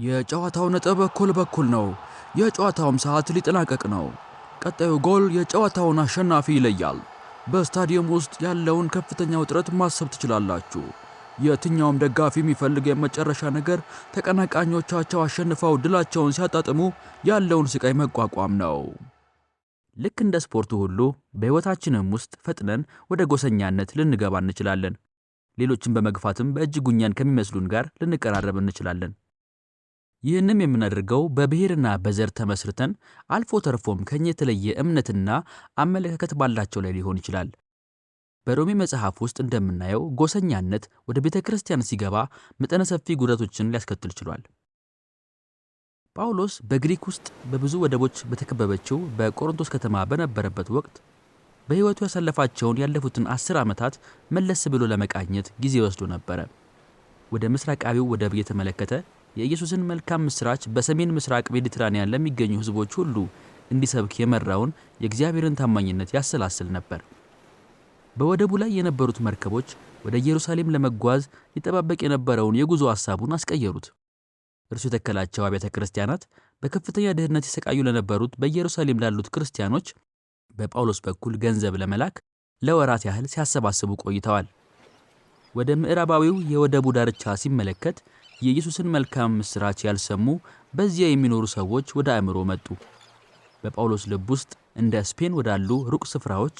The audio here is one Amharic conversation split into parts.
የጨዋታው ነጥብ እኩል በኩል ነው። የጨዋታውም ሰዓት ሊጠናቀቅ ነው። ቀጣዩ ጎል የጨዋታውን አሸናፊ ይለያል። በስታዲየም ውስጥ ያለውን ከፍተኛ ውጥረት ማሰብ ትችላላችሁ። የትኛውም ደጋፊ የሚፈልግ የመጨረሻ ነገር ተቀናቃኞቻቸው አሸንፈው ድላቸውን ሲያጣጥሙ ያለውን ስቃይ መቋቋም ነው። ልክ እንደ ስፖርቱ ሁሉ በሕይወታችንም ውስጥ ፈጥነን ወደ ጎሰኛነት ልንገባ እንችላለን። ሌሎችን በመግፋትም በእጅጉኛን ከሚመስሉን ጋር ልንቀራረብ እንችላለን። ይህንም የምናደርገው በብሔርና በዘር ተመስርተን አልፎ ተርፎም ከኛ የተለየ እምነትና አመለካከት ባላቸው ላይ ሊሆን ይችላል። በሮሜ መጽሐፍ ውስጥ እንደምናየው ጎሰኛነት ወደ ቤተ ክርስቲያን ሲገባ መጠነ ሰፊ ጉዳቶችን ሊያስከትል ችሏል። ጳውሎስ በግሪክ ውስጥ በብዙ ወደቦች በተከበበችው በቆሮንቶስ ከተማ በነበረበት ወቅት በሕይወቱ ያሳለፋቸውን ያለፉትን አስር ዓመታት መለስ ብሎ ለመቃኘት ጊዜ ወስዶ ነበረ። ወደ ምስራቃዊው ወደብ እየተመለከተ የኢየሱስን መልካም ምስራች በሰሜን ምስራቅ ሜዲትራኒያን ለሚገኙ ሕዝቦች ሁሉ እንዲሰብክ የመራውን የእግዚአብሔርን ታማኝነት ያሰላስል ነበር። በወደቡ ላይ የነበሩት መርከቦች ወደ ኢየሩሳሌም ለመጓዝ ይጠባበቅ የነበረውን የጉዞ ሐሳቡን አስቀየሩት። እርሱ የተከላቸው አብያተ ክርስቲያናት በከፍተኛ ድህነት የሰቃዩ ለነበሩት በኢየሩሳሌም ላሉት ክርስቲያኖች በጳውሎስ በኩል ገንዘብ ለመላክ ለወራት ያህል ሲያሰባስቡ ቆይተዋል። ወደ ምዕራባዊው የወደቡ ዳርቻ ሲመለከት የኢየሱስን መልካም ምስራች ያልሰሙ በዚያ የሚኖሩ ሰዎች ወደ አእምሮ መጡ። በጳውሎስ ልብ ውስጥ እንደ ስፔን ወዳሉ ሩቅ ስፍራዎች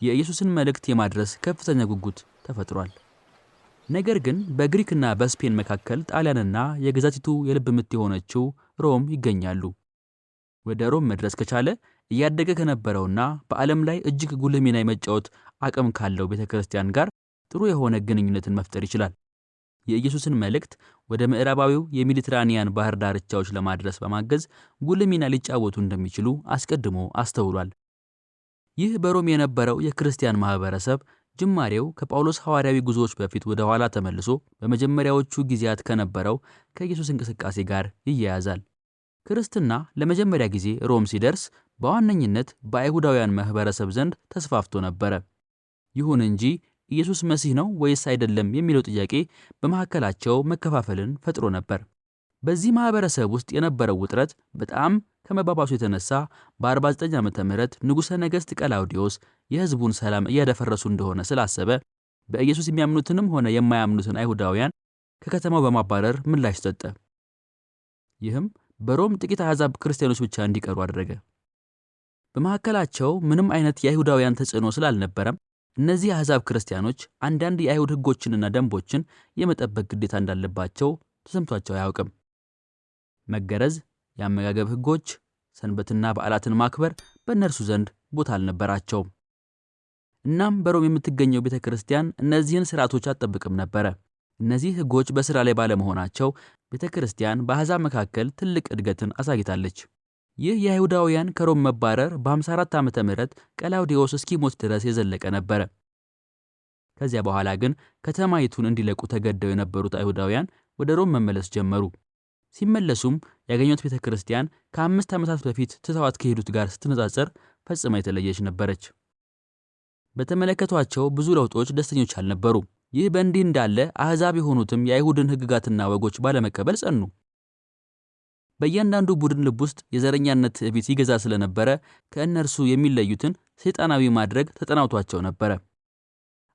የኢየሱስን መልእክት የማድረስ ከፍተኛ ጉጉት ተፈጥሯል። ነገር ግን በግሪክና በስፔን መካከል ጣሊያንና የግዛቲቱ የልብ ምት የሆነችው ሮም ይገኛሉ። ወደ ሮም መድረስ ከቻለ እያደገ ከነበረውና በዓለም ላይ እጅግ ጉልህ ሚና የመጫወት አቅም ካለው ቤተ ክርስቲያን ጋር ጥሩ የሆነ ግንኙነትን መፍጠር ይችላል። የኢየሱስን መልእክት ወደ ምዕራባዊው የሜዲትራኒያን ባህር ዳርቻዎች ለማድረስ በማገዝ ጉልህ ሚና ሊጫወቱ እንደሚችሉ አስቀድሞ አስተውሏል። ይህ በሮም የነበረው የክርስቲያን ማህበረሰብ ጅማሬው ከጳውሎስ ሐዋርያዊ ጉዞዎች በፊት ወደ ኋላ ተመልሶ በመጀመሪያዎቹ ጊዜያት ከነበረው ከኢየሱስ እንቅስቃሴ ጋር ይያያዛል። ክርስትና ለመጀመሪያ ጊዜ ሮም ሲደርስ በዋነኝነት በአይሁዳውያን ማህበረሰብ ዘንድ ተስፋፍቶ ነበረ። ይሁን እንጂ ኢየሱስ መሲህ ነው ወይስ አይደለም የሚለው ጥያቄ በመካከላቸው መከፋፈልን ፈጥሮ ነበር። በዚህ ማህበረሰብ ውስጥ የነበረው ውጥረት በጣም ከመባባሱ የተነሳ በ49 ዓመተ ምህረት ንጉሠ ነገሥት ቀላውዲዮስ የሕዝቡን ሰላም እያደፈረሱ እንደሆነ ስላሰበ በኢየሱስ የሚያምኑትንም ሆነ የማያምኑትን አይሁዳውያን ከከተማው በማባረር ምላሽ ሰጠ። ይህም በሮም ጥቂት አሕዛብ ክርስቲያኖች ብቻ እንዲቀሩ አደረገ። በመካከላቸው ምንም አይነት የአይሁዳውያን ተጽዕኖ ስላልነበረም እነዚህ አሕዛብ ክርስቲያኖች አንዳንድ የአይሁድ ሕጎችንና ደንቦችን የመጠበቅ ግዴታ እንዳለባቸው ተሰምቷቸው አያውቅም። መገረዝ፣ የአመጋገብ ሕጎች፣ ሰንበትና በዓላትን ማክበር በእነርሱ ዘንድ ቦታ አልነበራቸውም። እናም በሮም የምትገኘው ቤተ ክርስቲያን እነዚህን ሥርዓቶች አትጠብቅም ነበረ። እነዚህ ሕጎች በሥራ ላይ ባለመሆናቸው ቤተ ክርስቲያን በአሕዛብ መካከል ትልቅ እድገትን አሳይታለች። ይህ የአይሁዳውያን ከሮም መባረር በ54 ዓመተ ምህረት ቀላውዲዮስ እስኪሞት ድረስ የዘለቀ ነበረ። ከዚያ በኋላ ግን ከተማይቱን እንዲለቁ ተገደው የነበሩት አይሁዳውያን ወደ ሮም መመለስ ጀመሩ። ሲመለሱም ያገኙት ቤተ ክርስቲያን ከአምስት ዓመታት በፊት ትተዋት ከሄዱት ጋር ስትነጻጸር ፈጽማ የተለየች ነበረች። በተመለከቷቸው ብዙ ለውጦች ደስተኞች አልነበሩ። ይህ በእንዲህ እንዳለ አሕዛብ የሆኑትም የአይሁድን ሕግጋትና ወጎች ባለመቀበል ጸኑ። በእያንዳንዱ ቡድን ልብ ውስጥ የዘረኛነት ትዕቢት ይገዛ ስለነበረ ከእነርሱ የሚለዩትን ሰይጣናዊ ማድረግ ተጠናውቷቸው ነበረ።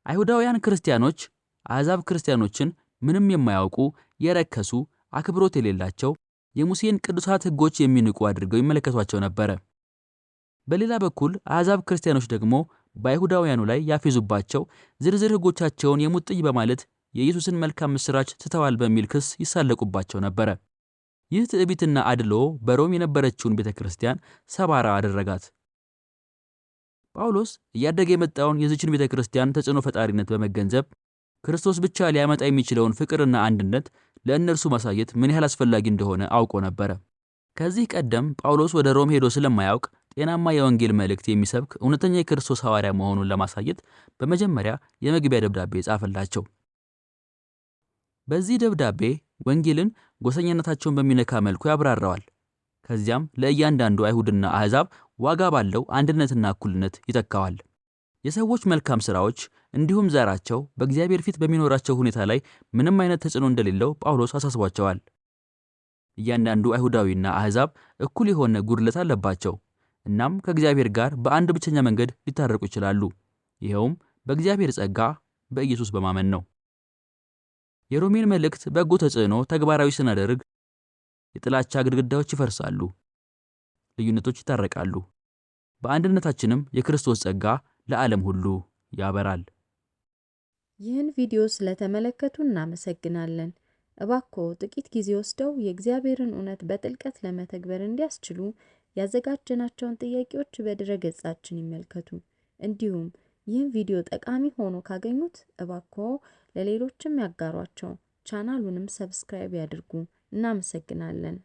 አይሁዳውያን ክርስቲያኖች አሕዛብ ክርስቲያኖችን ምንም የማያውቁ የረከሱ፣ አክብሮት የሌላቸው፣ የሙሴን ቅዱሳት ሕጎች የሚንቁ አድርገው ይመለከቷቸው ነበረ። በሌላ በኩል አሕዛብ ክርስቲያኖች ደግሞ በአይሁዳውያኑ ላይ ያፌዙባቸው፣ ዝርዝር ሕጎቻቸውን የሙጥኝ በማለት የኢየሱስን መልካም ምስራች ትተዋል በሚል ክስ ይሳለቁባቸው ነበረ። ይህ ትዕቢትና አድሎ በሮም የነበረችውን ቤተ ክርስቲያን ሰባራ አደረጋት። ጳውሎስ እያደገ የመጣውን የዚችን ቤተ ክርስቲያን ተጽዕኖ ፈጣሪነት በመገንዘብ ክርስቶስ ብቻ ሊያመጣ የሚችለውን ፍቅርና አንድነት ለእነርሱ ማሳየት ምን ያህል አስፈላጊ እንደሆነ አውቆ ነበረ። ከዚህ ቀደም ጳውሎስ ወደ ሮም ሄዶ ስለማያውቅ ጤናማ የወንጌል መልእክት የሚሰብክ እውነተኛ የክርስቶስ ሐዋርያ መሆኑን ለማሳየት በመጀመሪያ የመግቢያ ደብዳቤ ጻፈላቸው። በዚህ ደብዳቤ ወንጌልን ጎሰኛነታቸውን በሚነካ መልኩ ያብራራዋል። ከዚያም ለእያንዳንዱ አይሁድና አሕዛብ ዋጋ ባለው አንድነትና እኩልነት ይተካዋል። የሰዎች መልካም ሥራዎች እንዲሁም ዘራቸው በእግዚአብሔር ፊት በሚኖራቸው ሁኔታ ላይ ምንም አይነት ተጽዕኖ እንደሌለው ጳውሎስ አሳስቧቸዋል። እያንዳንዱ አይሁዳዊና አሕዛብ እኩል የሆነ ጉድለት አለባቸው። እናም ከእግዚአብሔር ጋር በአንድ ብቸኛ መንገድ ሊታረቁ ይችላሉ። ይኸውም በእግዚአብሔር ጸጋ በኢየሱስ በማመን ነው። የሮሜን መልእክት በጎ ተጽዕኖ ተግባራዊ ስናደርግ የጥላቻ ግድግዳዎች ይፈርሳሉ፣ ልዩነቶች ይታረቃሉ። በአንድነታችንም የክርስቶስ ጸጋ ለዓለም ሁሉ ያበራል። ይህን ቪዲዮ ስለተመለከቱ እናመሰግናለን። እባክዎ ጥቂት ጊዜ ወስደው የእግዚአብሔርን እውነት በጥልቀት ለመተግበር እንዲያስችሉ ያዘጋጀናቸውን ጥያቄዎች በድረ ገጻችን ይመልከቱ። እንዲሁም ይህን ቪዲዮ ጠቃሚ ሆኖ ካገኙት እባክዎ ለሌሎችም ያጋሯቸው። ቻናሉንም subscribe ያድርጉ። እናመሰግናለን።